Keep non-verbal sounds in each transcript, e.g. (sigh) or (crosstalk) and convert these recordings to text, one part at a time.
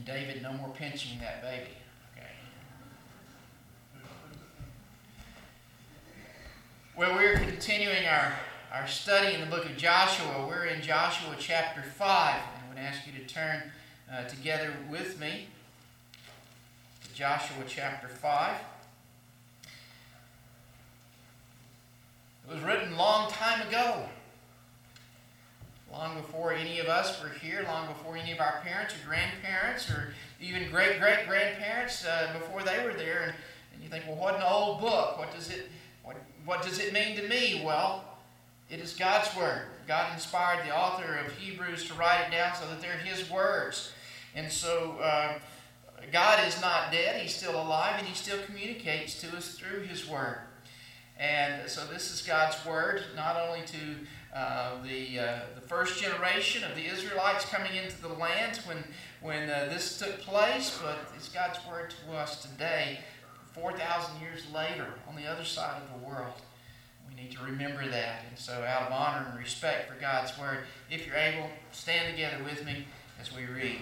And David, no more pinching that baby. Okay. Well, we're continuing our, our study in the book of Joshua. We're in Joshua chapter 5. I would ask you to turn uh, together with me to Joshua chapter 5. It was written a long time ago. Long before any of us were here, long before any of our parents or grandparents or even great great grandparents, uh, before they were there. And, and you think, well, what an old book. What does it what, what does it mean to me? Well, it is God's Word. God inspired the author of Hebrews to write it down so that they're His words. And so uh, God is not dead, He's still alive, and He still communicates to us through His Word. And so this is God's Word, not only to uh, the, uh, the first generation of the Israelites coming into the land when, when uh, this took place, but it's God's Word to us today 4,000 years later on the other side of the world. We need to remember that. And so, out of honor and respect for God's Word, if you're able, stand together with me as we read.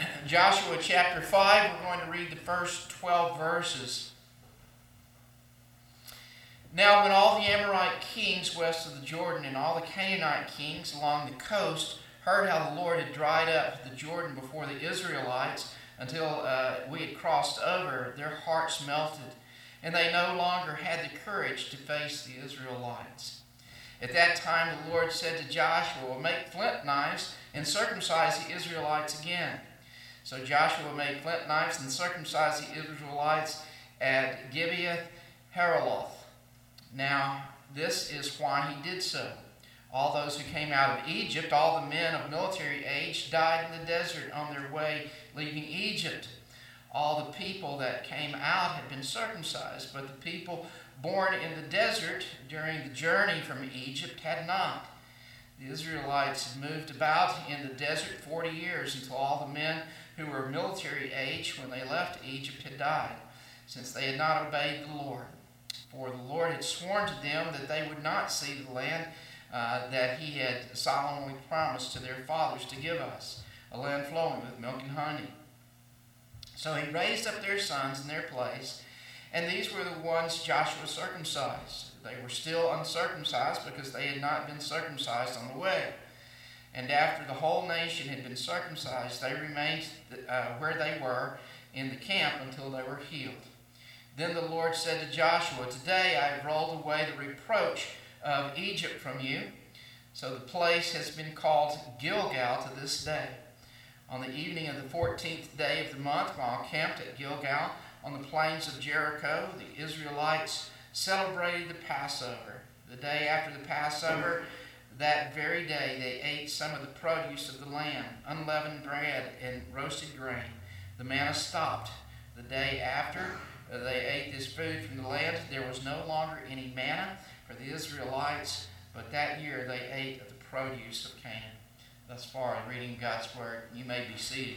(clears throat) Joshua chapter 5, we're going to read the first 12 verses. Now, when all the Amorite kings west of the Jordan and all the Canaanite kings along the coast heard how the Lord had dried up the Jordan before the Israelites, until uh, we had crossed over, their hearts melted, and they no longer had the courage to face the Israelites. At that time, the Lord said to Joshua, Make flint knives and circumcise the Israelites again. So Joshua made flint knives and circumcised the Israelites at Gibeath Haaraloth. Now, this is why he did so. All those who came out of Egypt, all the men of military age, died in the desert on their way leaving Egypt. All the people that came out had been circumcised, but the people born in the desert during the journey from Egypt had not. The Israelites had moved about in the desert 40 years until all the men who were of military age when they left Egypt had died, since they had not obeyed the Lord. For the Lord had sworn to them that they would not see the land uh, that he had solemnly promised to their fathers to give us, a land flowing with milk and honey. So he raised up their sons in their place, and these were the ones Joshua circumcised. They were still uncircumcised because they had not been circumcised on the way. And after the whole nation had been circumcised, they remained uh, where they were in the camp until they were healed. Then the Lord said to Joshua, Today I have rolled away the reproach of Egypt from you. So the place has been called Gilgal to this day. On the evening of the 14th day of the month, while camped at Gilgal on the plains of Jericho, the Israelites celebrated the Passover. The day after the Passover, that very day, they ate some of the produce of the land, unleavened bread and roasted grain. The manna stopped. The day after they ate this food from the land, there was no longer any manna for the Israelites, but that year they ate of the produce of Canaan. Thus far, in reading God's Word, you may be seated.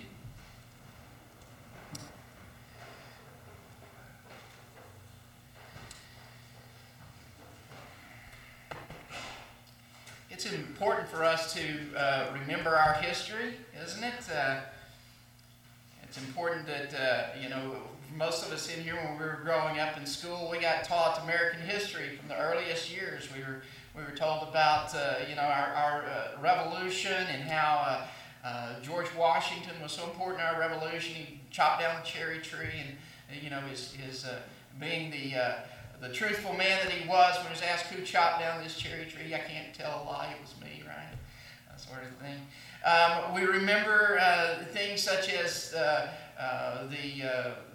It's important for us to uh, remember our history, isn't it? Uh, it's important that, uh, you know, most of us in here, when we were growing up in school, we got taught American history from the earliest years. We were we were told about uh, you know our, our uh, revolution and how uh, uh George Washington was so important in our revolution. He chopped down the cherry tree, and you know his his uh, being the uh, the truthful man that he was when he was asked who chopped down this cherry tree. I can't tell a lie. It was me, right? That sort of thing. Um, we remember things such as the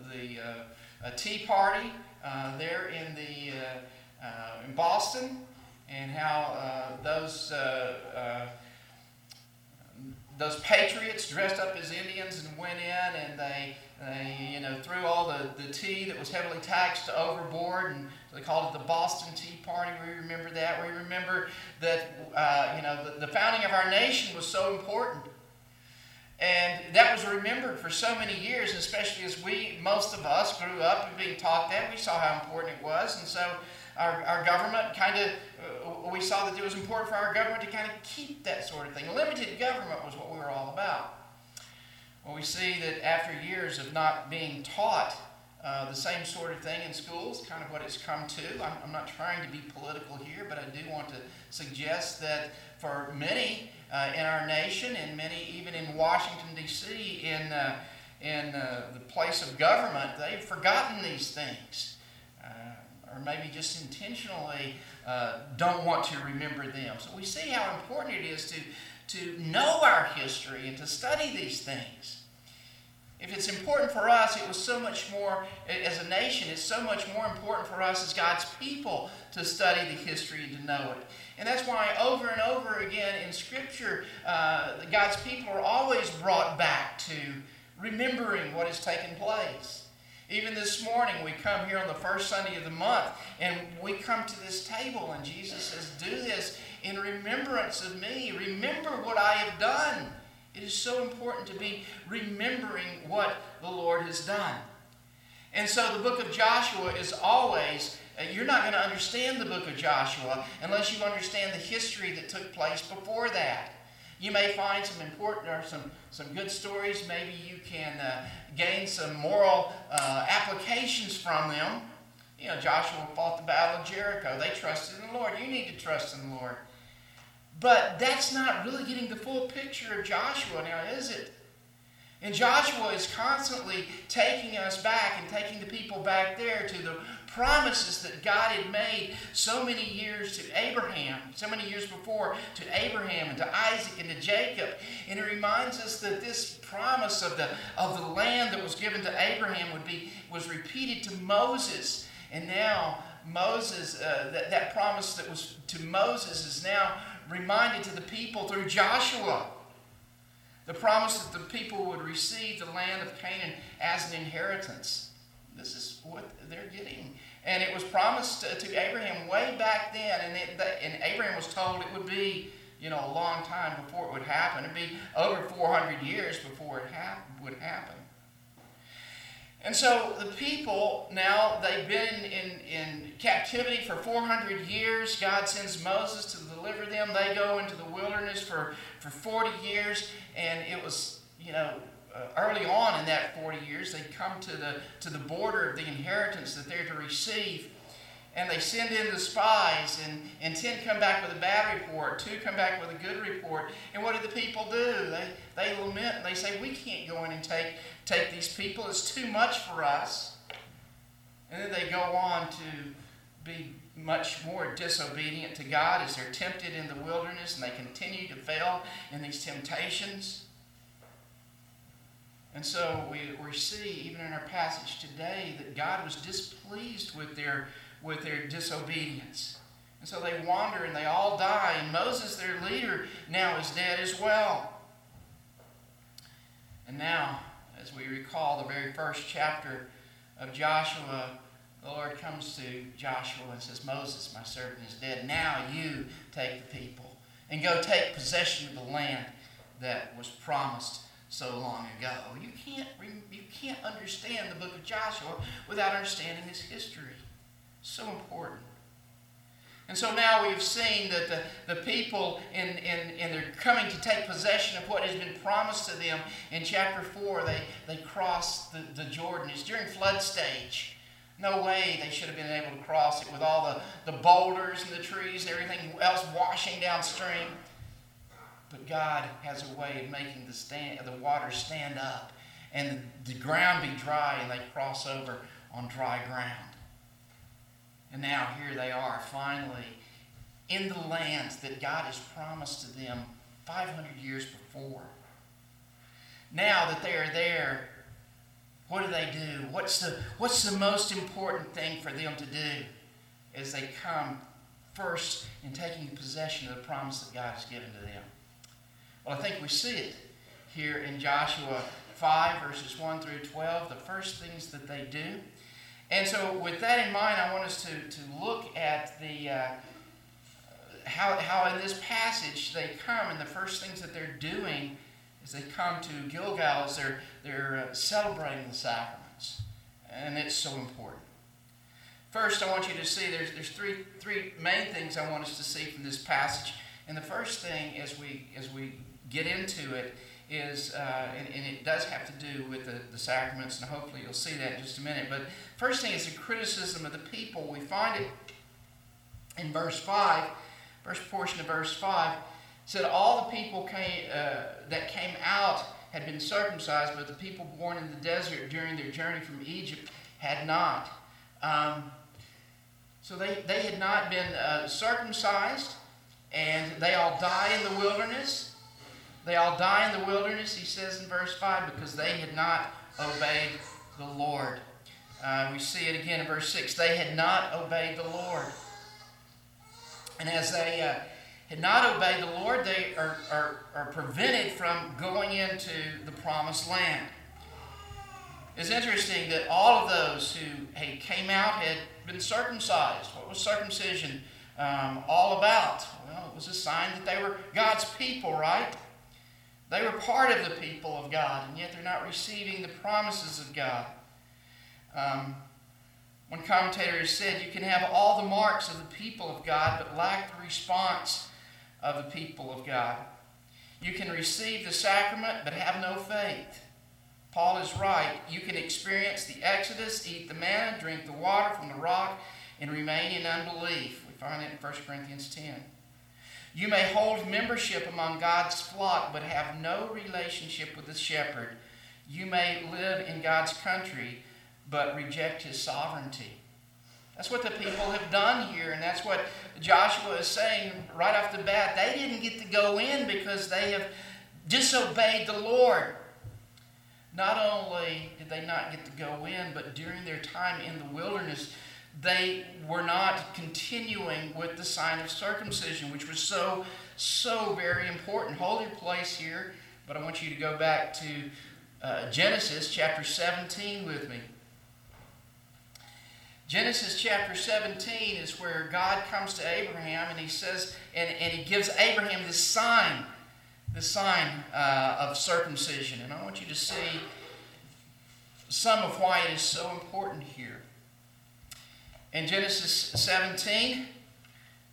the uh, Tea Party uh, there in the uh, in Boston, and how those those patriots dressed up as Indians and went in and they, they you know, threw all the, the tea that was heavily taxed overboard and they called it the Boston Tea Party. We remember that. We remember that, uh, you know, the, the founding of our nation was so important. And that was remembered for so many years, especially as we, most of us, grew up and being taught that. We saw how important it was. And so our, our government kind of, uh, we saw that it was important for our government to kind of keep that sort of thing. Limited government was what we were all about. Well, we see that after years of not being taught uh, the same sort of thing in schools, kind of what it's come to. I'm, I'm, not trying to be political here, but I do want to suggest that for many uh, in our nation, and many even in Washington, D.C., in, uh, in uh, the place of government, they've forgotten these things. Uh, or maybe just intentionally don't want to remember them. So we see how important it is to, to know our history and to study these things. If it's important for us, it was so much more, as a nation, it's so much more important for us as God's people to study the history and to know it. And that's why over and over again in Scripture, uh, God's people are always brought back to remembering what has taken place. Even this morning, we come here on the first Sunday of the month, and we come to this table, and Jesus says, Do this in remembrance of me. Remember what I have done. It is so important to be remembering what the Lord has done. And so the book of Joshua is always, uh, you're not going to understand the book of Joshua unless you understand the history that took place before that. You may find some important or some, some good stories. Maybe you can uh, gain some moral uh, applications from them. You know, Joshua fought the battle of Jericho. They trusted in the Lord. You need to trust in the Lord. But that's not really getting the full picture of Joshua now, is it? And Joshua is constantly taking us back and taking the people back there to the promises that God had made so many years to Abraham, so many years before to Abraham and to Isaac and to Jacob. And it reminds us that this promise of the, of the land that was given to Abraham would be, was repeated to Moses. And now Moses, uh, that, that promise that was to Moses is now reminded to the people through Joshua. The promise that the people would receive the land of Canaan as an inheritance. This is what they're getting. And it was promised to, to Abraham way back then, and, it, and Abraham was told it would be, you know, a long time before it would happen. It'd be over 400 years before it hap- would happen. And so the people now, they've been in, in captivity for 400 years. God sends Moses to deliver them. They go into the wilderness for, for 40 years. And it was, you know, uh, early on in that 40 years, they come to the, to the border of the inheritance that they're to receive. And they send in the spies, and, and 10 come back with a bad report, 2 come back with a good report. And what do the people do? They, they lament they say, We can't go in and take take these people. It's too much for us. And then they go on to be much more disobedient to God as they're tempted in the wilderness and they continue to fail in these temptations. And so we, we see, even in our passage today, that God was displeased with their, with their disobedience. And so they wander and they all die. And Moses, their leader, now is dead as well. And now as we recall the very first chapter of Joshua, the Lord comes to Joshua and says, Moses, my servant, is dead. Now you take the people and go take possession of the land that was promised so long ago. You can't, you can't understand the book of Joshua without understanding his history. So important. And so now we've seen that the, the people, in, in, in they're coming to take possession of what has been promised to them. In chapter 4, they, they cross the, the Jordan. It's during flood stage. No way they should have been able to cross it with all the, the boulders and the trees and everything else washing downstream. But God has a way of making the, stand, the water stand up and the ground be dry and they cross over on dry ground. And now here they are, finally, in the lands that God has promised to them 500 years before. Now that they are there, what do they do? What's the, what's the most important thing for them to do as they come first in taking possession of the promise that God has given to them? Well, I think we see it here in Joshua 5, verses 1 through 12. The first things that they do and so, with that in mind, I want us to, to look at the uh, how, how in this passage they come, and the first things that they're doing is they come to Gilgal as they're, they're uh, celebrating the sacraments. And it's so important. First, I want you to see there's, there's three, three main things I want us to see from this passage. And the first thing as we, as we get into it is, uh, and, and, it does have to do with the, the sacraments, and hopefully you'll see that in just a minute. But first thing is a criticism of the people. We find it in verse 5, first portion of verse 5, said all the people came, uh, that came out had been circumcised, but the people born in the desert during their journey from Egypt had not. Um, so they, they had not been uh, circumcised, and they all die in the wilderness. They all die in the wilderness, he says in verse 5, because they had not obeyed the Lord. Uh, we see it again in verse 6. They had not obeyed the Lord. And as they uh, had not obeyed the Lord, they are, are, are prevented from going into the promised land. It's interesting that all of those who had came out had been circumcised. What was circumcision um, all about? Well, it was a sign that they were God's people, right? They were part of the people of God, and yet they're not receiving the promises of God. Um, one commentator has said, You can have all the marks of the people of God, but lack the response of the people of God. You can receive the sacrament, but have no faith. Paul is right. You can experience the Exodus, eat the manna, drink the water from the rock, and remain in unbelief. We find it in 1 Corinthians 10. You may hold membership among God's flock, but have no relationship with the shepherd. You may live in God's country, but reject his sovereignty. That's what the people have done here, and that's what Joshua is saying right off the bat. They didn't get to go in because they have disobeyed the Lord. Not only did they not get to go in, but during their time in the wilderness, they were not continuing with the sign of circumcision, which was so, so very important. Hold your place here, but I want you to go back to uh, Genesis chapter 17 with me. Genesis chapter 17 is where God comes to Abraham and he says, and, and he gives Abraham this sign the sign uh, of circumcision. And I want you to see some of why it is so important here. In Genesis 17,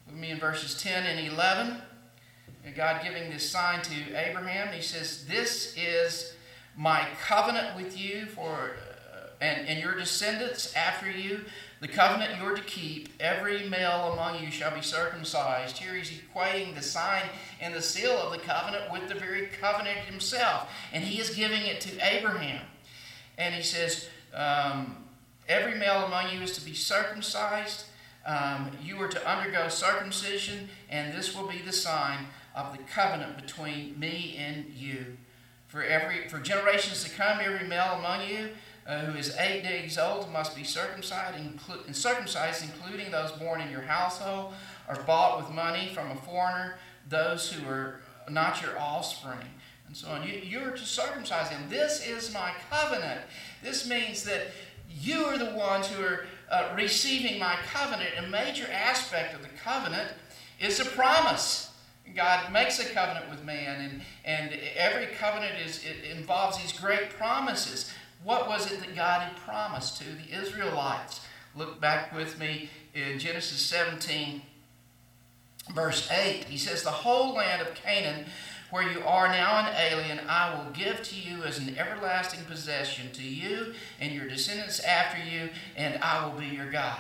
with me in verses 10 and 11, God giving this sign to Abraham, he says, This is my covenant with you for uh, and, and your descendants after you the covenant you're to keep, every male among you shall be circumcised. Here he's equating the sign and the seal of the covenant with the very covenant himself. And he is giving it to Abraham. And he says, um, Every male among you is to be circumcised. Um, you are to undergo circumcision, and this will be the sign of the covenant between me and you. For every for generations to come, every male among you uh, who is eight days old must be circumcised, inclu- circumcised, including those born in your household or bought with money from a foreigner, those who are not your offspring, and so on. You, you're to circumcise them. This is my covenant. This means that you are the ones who are uh, receiving my covenant. A major aspect of the covenant is a promise. God makes a covenant with man, and, and every covenant is, it involves these great promises. What was it that God had promised to the Israelites? Look back with me in Genesis 17, verse 8. He says, The whole land of Canaan, where you are now an alien, I will give to you as an everlasting possession, to you and your descendants after you, and I will be your God.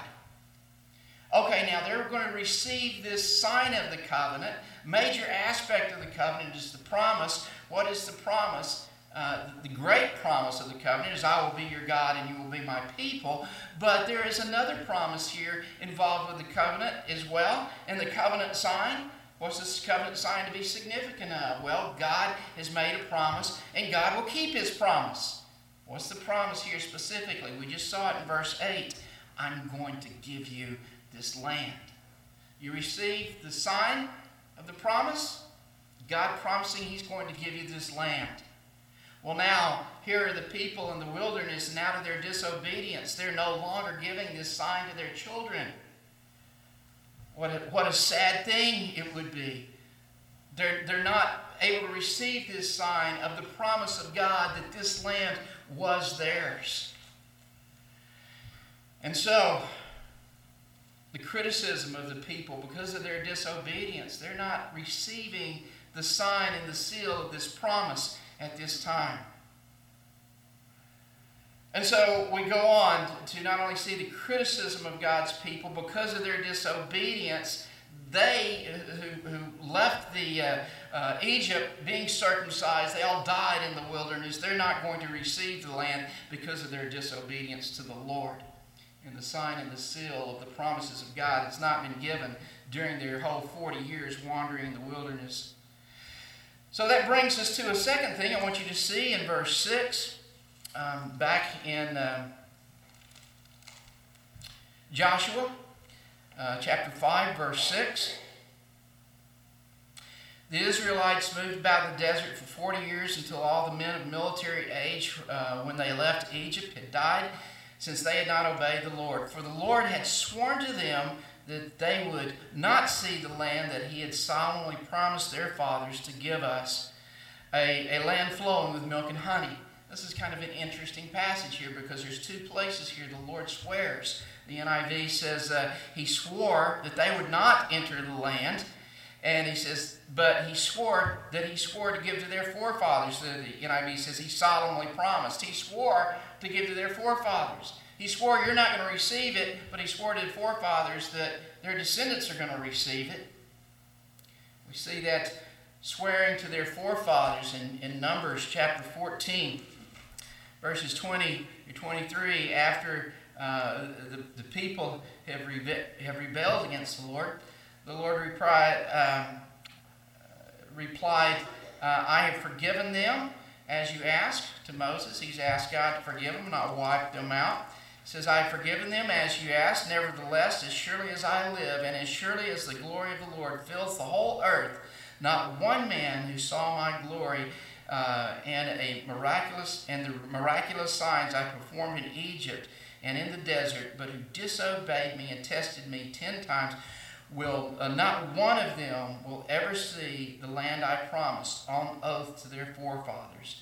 Okay, now they're going to receive this sign of the covenant. Major aspect of the covenant is the promise. What is the promise? Uh, the great promise of the covenant is, I will be your God and you will be my people. But there is another promise here involved with the covenant as well. And the covenant sign, what's this covenant sign to be significant of? Well, God has made a promise and God will keep his promise. What's the promise here specifically? We just saw it in verse 8. I'm going to give you this land. You receive the sign of the promise, God promising he's going to give you this land. Well, now, here are the people in the wilderness, and out of their disobedience, they're no longer giving this sign to their children. What a, what a sad thing it would be. They're, they're not able to receive this sign of the promise of God that this land was theirs. And so, the criticism of the people, because of their disobedience, they're not receiving the sign and the seal of this promise at this time. And so we go on to not only see the criticism of God's people because of their disobedience, they who, who left the uh, uh, Egypt being circumcised, they all died in the wilderness. They're not going to receive the land because of their disobedience to the Lord. And the sign and the seal of the promises of God has not been given during their whole 40 years wandering in the wilderness. So that brings us to a second thing I want you to see in verse 6 um, back in uh, Joshua uh, chapter 5, verse 6. The Israelites moved about the desert for 40 years until all the men of military age, uh, when they left Egypt, had died, since they had not obeyed the Lord. For the Lord had sworn to them that they would not see the land that He had solemnly promised their fathers to give us, a, a land flowing with milk and honey. This is kind of an interesting passage here because there's two places here the Lord swears. The NIV says uh, he swore that they would not enter the land. And he says, but he swore that he swore to give to their forefathers. The NIV says he solemnly promised. He swore to give to their forefathers. He swore you're not going to receive it, but he swore to the forefathers that their descendants are going to receive it. We see that swearing to their forefathers in, in Numbers chapter 14 verses 20 to 23, after uh, the, the people have, rebe- have rebelled against the Lord, the Lord replied, um, replied uh, I have forgiven them as you asked to Moses. He's asked God to forgive them, not wipe them out. He says, I have forgiven them as you asked. Nevertheless, as surely as I live, and as surely as the glory of the Lord fills the whole earth, not one man who saw my glory uh, and a miraculous and the miraculous signs I performed in Egypt and in the desert, but who disobeyed me and tested me ten times, will uh, not one of them will ever see the land I promised on oath to their forefathers.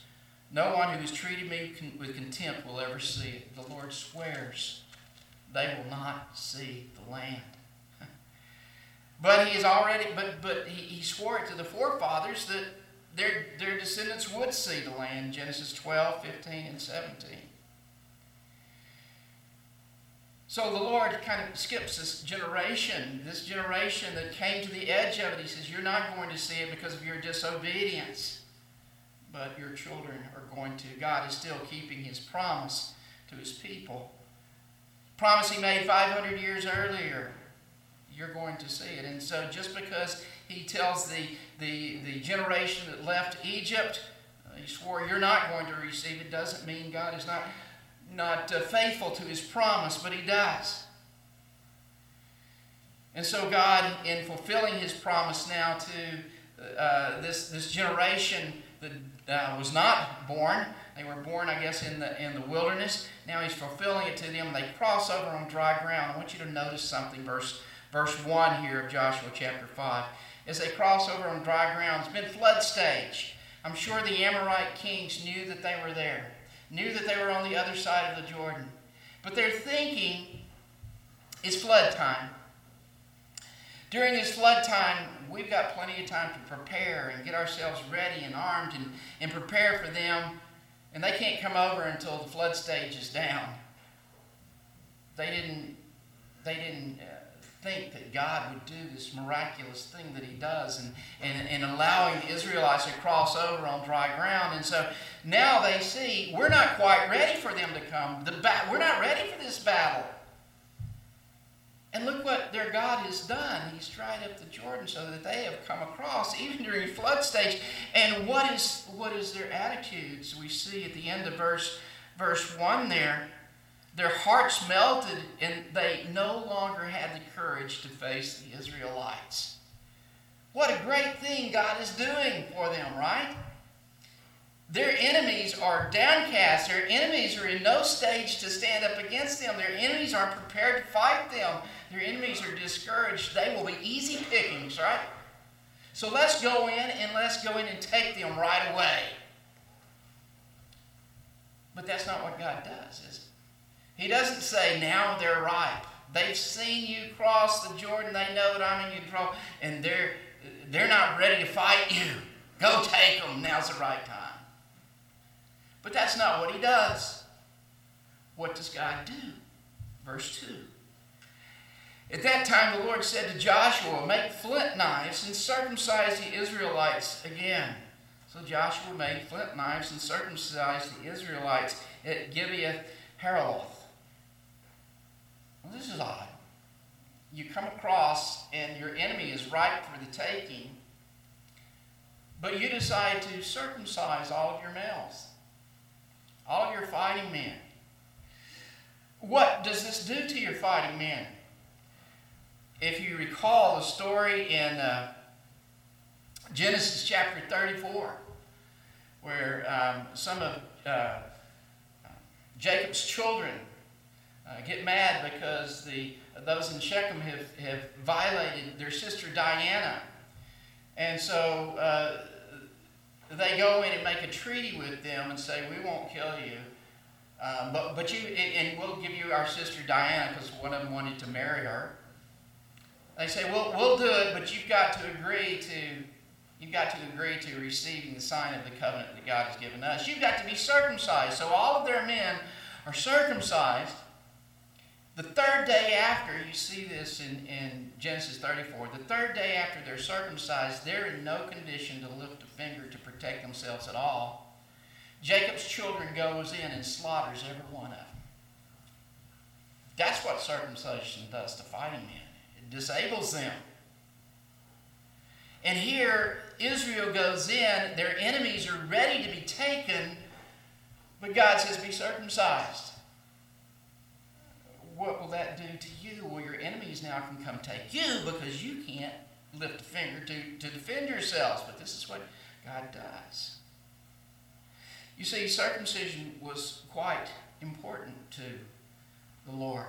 No one who has treated me con- with contempt will ever see it. The Lord swears they will not see the land. (laughs) but he has already, but but he, he swore it to the forefathers that their, their descendants would see the land, Genesis 12, 15, and 17. So the Lord kind of skips this generation, this generation that came to the edge of it. He says, You're not going to see it because of your disobedience, but your children are going to. God is still keeping his promise to his people. Promise he made 500 years earlier. You're going to see it. And so just because he tells the, the, the generation that left Egypt, uh, he swore, You're not going to receive it. Doesn't mean God is not, not uh, faithful to his promise, but he does. And so, God, in fulfilling his promise now to uh, this, this generation that uh, was not born, they were born, I guess, in the, in the wilderness. Now he's fulfilling it to them. They cross over on dry ground. I want you to notice something, verse, verse 1 here of Joshua chapter 5 as they cross over on dry ground. It's been flood stage. I'm sure the Amorite kings knew that they were there, knew that they were on the other side of the Jordan. But their thinking is flood time. During this flood time, we've got plenty of time to prepare and get ourselves ready and armed and, and prepare for them. And they can't come over until the flood stage is down. They didn't, they didn't think that God would do this miraculous thing that He does and, and, and allowing the Israelites to cross over on dry ground. And so now they see we're not quite ready for them to come. The ba- we're not ready for this battle. And look what their God has done. He's dried up the Jordan so that they have come across, even during flood stage. And what is what is their attitudes? We see at the end of verse verse 1 there. Their hearts melted and they no longer had the courage to face the Israelites. What a great thing God is doing for them, right? Their enemies are downcast. Their enemies are in no stage to stand up against them. Their enemies aren't prepared to fight them. Their enemies are discouraged. They will be easy pickings, right? So let's go in and let's go in and take them right away. But that's not what God does, is it? He doesn't say, now they're ripe. They've seen you cross the Jordan. They know that I'm in control. And they're, they're not ready to fight you. (laughs) Go take them. Now's the right time. But that's not what he does. What does God do? Verse 2. At that time, the Lord said to Joshua, Make flint knives and circumcise the Israelites again. So Joshua made flint knives and circumcised the Israelites at Gibeath Haaraloth. Well, this is odd. You come across and your enemy is ripe for the taking, but you decide to circumcise all of your males, all of your fighting men. What does this do to your fighting men? If you recall the story in uh, Genesis chapter 34, where um, some of uh, Jacob's children uh, get mad because the those in Shechem have, have violated their sister Dinah. And so uh, they go in and make a treaty with them and say, We won't kill you. Um, but, but you, and we'll give you our sister Dinah because one of them wanted to marry her. They say, well, we'll do it, but you've got to agree to, you've got to agree to receiving the sign of the covenant that God has given us. You've got to be circumcised. So all of their men are circumcised. The third day after, you see this in, in Genesis 34, the third day after they're circumcised, they're in no condition to lift a finger to protect themselves at all. Jacob's children goes in and slaughters every one of them. That's what circumcision does to fighting men. It disables them. And here, Israel goes in, their enemies are ready to be taken, but God says, Be circumcised what will that do to you? Well, your enemies now can come take you because you can't lift a finger to, to defend yourselves. But this is what God does. You see, circumcision was quite important to the Lord.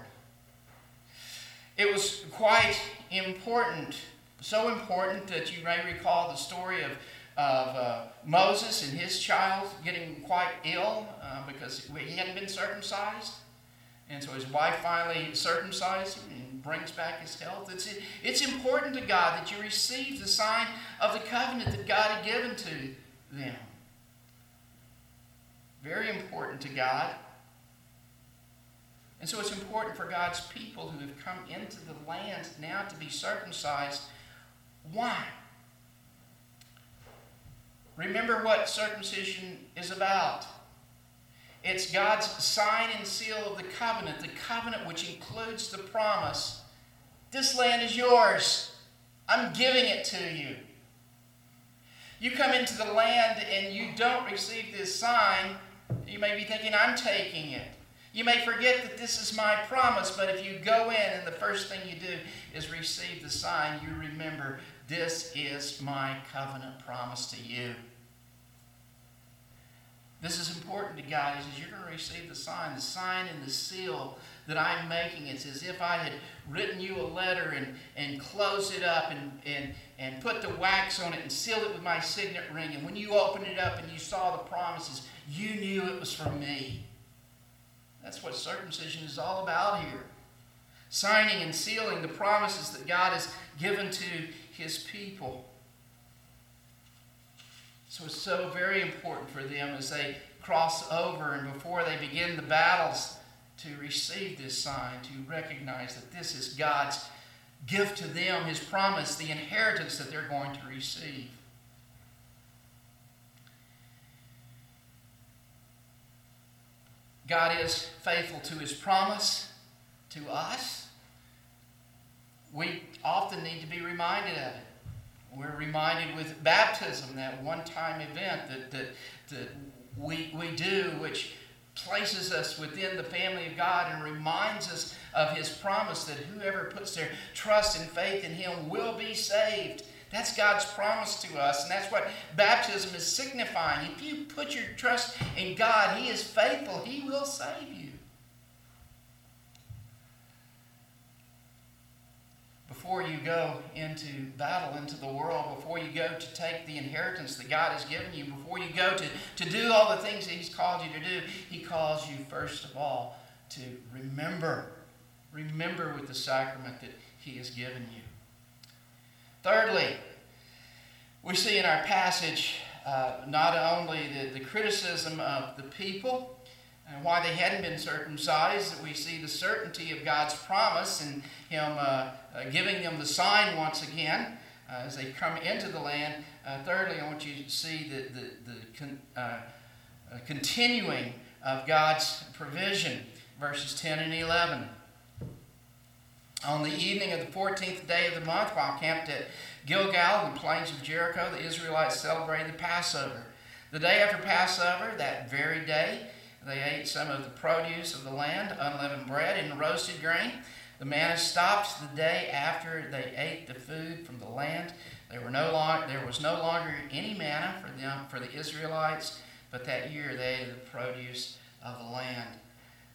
It was quite important, so important that you may recall the story of, of uh, Moses and his child getting quite ill uh, because he hadn't been circumcised. And so his wife finally circumcises him and brings back his health. It's, it's important to God that you receive the sign of the covenant that God had given to them. Very important to God. And so it's important for God's people who have come into the land now to be circumcised. Why? Remember what circumcision is about. It's God's sign and seal of the covenant, the covenant which includes the promise this land is yours. I'm giving it to you. You come into the land and you don't receive this sign, you may be thinking, I'm taking it. You may forget that this is my promise, but if you go in and the first thing you do is receive the sign, you remember, this is my covenant promise to you. This is important to God. Says, You're going to receive the sign, the sign and the seal that I'm making. It's as if I had written you a letter and, and closed it up and, and, and put the wax on it and sealed it with my signet ring. And when you opened it up and you saw the promises, you knew it was from me. That's what circumcision is all about here. Signing and sealing the promises that God has given to his people. So it's so very important for them as they cross over and before they begin the battles to receive this sign, to recognize that this is God's gift to them, His promise, the inheritance that they're going to receive. God is faithful to His promise to us. We often need to be reminded of it. We're reminded with baptism, that one time event that, that, that we, we do, which places us within the family of God and reminds us of His promise that whoever puts their trust and faith in Him will be saved. That's God's promise to us, and that's what baptism is signifying. If you put your trust in God, He is faithful, He will save you. Before you go into battle, into the world, before you go to take the inheritance that God has given you, before you go to, to do all the things that He's called you to do, He calls you first of all to remember. Remember with the sacrament that He has given you. Thirdly, we see in our passage uh, not only the, the criticism of the people and why they hadn't been circumcised, that we see the certainty of God's promise and Him uh, uh, giving them the sign once again uh, as they come into the land. Uh, thirdly, I want you to see the, the, the con, continuing of God's provision, verses 10 and 11. On the evening of the 14th day of the month, while camped at Gilgal, in the plains of Jericho, the Israelites celebrated the Passover. The day after Passover, that very day, they ate some of the produce of the land, unleavened bread and roasted grain. The manna stopped the day after they ate the food from the land. There, were no long, there was no longer any manna for, them, for the Israelites, but that year they ate the produce of the land.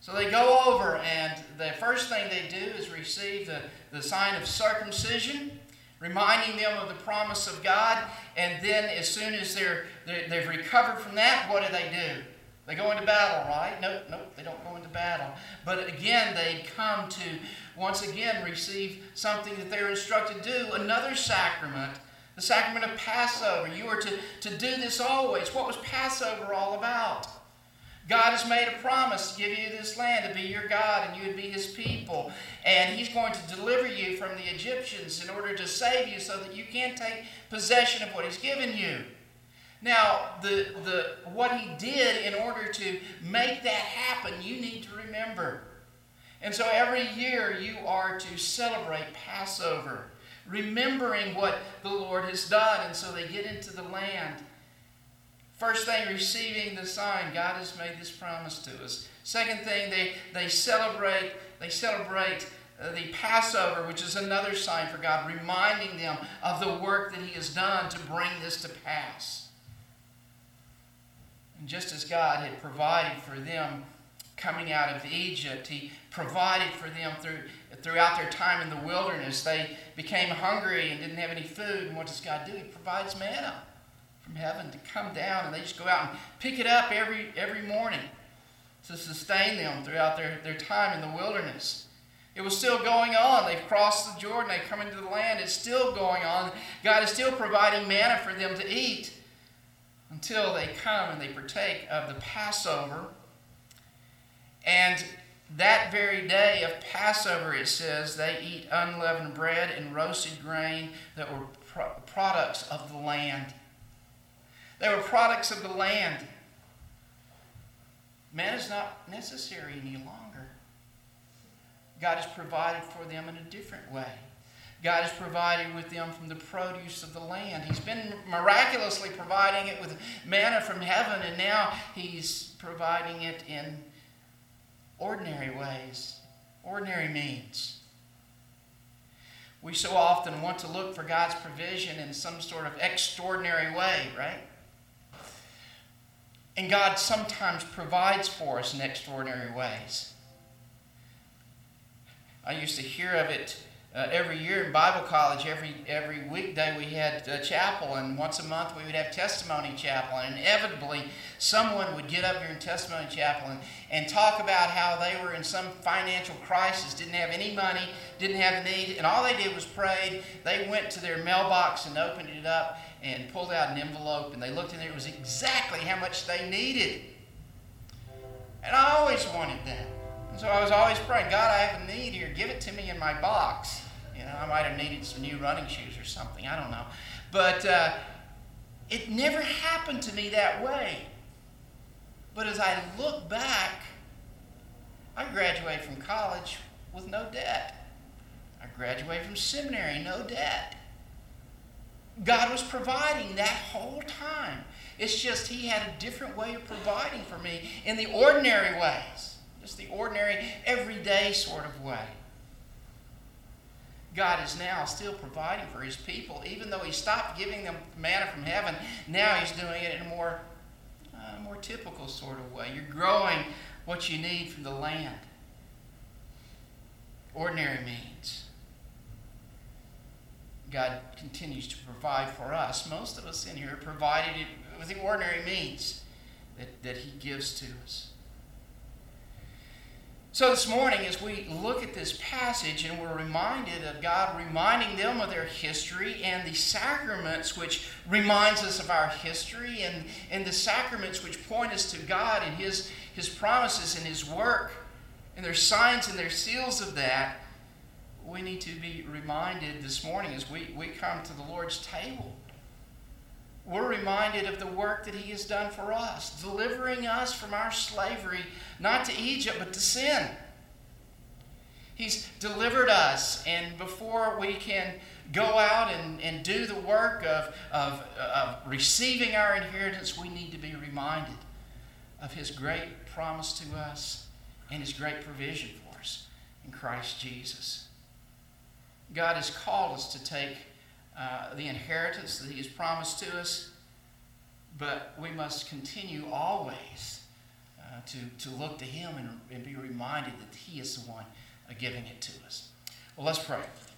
So they go over, and the first thing they do is receive the, the sign of circumcision reminding them of the promise of God. And then, as soon as they're, they've recovered from that, what do they do? They go into battle, right? Nope, nope, they don't go into battle. But again, they come to once again receive something that they're instructed to do another sacrament, the sacrament of Passover. You are to, to do this always. What was Passover all about? God has made a promise to give you this land, to be your God, and you would be his people. And he's going to deliver you from the Egyptians in order to save you so that you can take possession of what he's given you. Now, the, the, what he did in order to make that happen, you need to remember. And so every year you are to celebrate Passover, remembering what the Lord has done. And so they get into the land. First thing, receiving the sign. God has made this promise to us. Second thing, they, they celebrate, they celebrate uh, the Passover, which is another sign for God, reminding them of the work that He has done to bring this to pass. And just as God had provided for them coming out of Egypt, He provided for them through, throughout their time in the wilderness. They became hungry and didn't have any food. And what does God do? He provides manna from heaven to come down, and they just go out and pick it up every, every morning to sustain them throughout their, their time in the wilderness. It was still going on. They've crossed the Jordan, they come into the land. It's still going on. God is still providing manna for them to eat until they come and they partake of the Passover. And that very day of Passover, it says, they eat unleavened bread and roasted grain that were pro- products of the land. They were products of the land. Man is not necessary any longer. God has provided for them in a different way. God has provided with them from the produce of the land. He's been miraculously providing it with manna from heaven, and now He's providing it in ordinary ways, ordinary means. We so often want to look for God's provision in some sort of extraordinary way, right? And God sometimes provides for us in extraordinary ways. I used to hear of it uh, every year in Bible college. Every every weekday we had chapel, and once a month we would have testimony chapel. And inevitably, someone would get up during testimony chapel and, and talk about how they were in some financial crisis, didn't have any money, didn't have the need, and all they did was pray. They went to their mailbox and opened it up, and pulled out an envelope and they looked in there. It was exactly how much they needed. And I always wanted that. And so I was always praying, God, I have a need here. Give it to me in my box. You know, I might have needed some new running shoes or something. I don't know. But uh, it never happened to me that way. But as I look back, I graduated from college with no debt. I graduated from seminary, no debt. God was providing that whole time. It's just He had a different way of providing for me in the ordinary ways, just the ordinary, everyday sort of way. God is now still providing for His people, even though He stopped giving them manna from heaven. Now He's doing it in a more, uh, more typical sort of way. You're growing what you need from the land. Ordinary means. God continues to provide for us. Most of us in here provided with the ordinary means that, that He gives to us. So, this morning, as we look at this passage and we're reminded of God reminding them of their history and the sacraments which reminds us of our history and, and the sacraments which point us to God and His, His promises and His work, and there's signs and there's seals of that, we need to be reminded this morning as we, we come to the Lord's table. We're reminded of the work that He has done for us, delivering us from our slavery, not to Egypt, but to sin. He's delivered us, and before we can go out and, and do the work of, of, of receiving our inheritance, we need to be reminded of His great promise to us and His great provision for us in Christ Jesus. God has called us to take uh, the inheritance that He has promised to us, but we must continue always uh, to, to look to Him and, and be reminded that He is the one uh, giving it to us. Well, let's pray.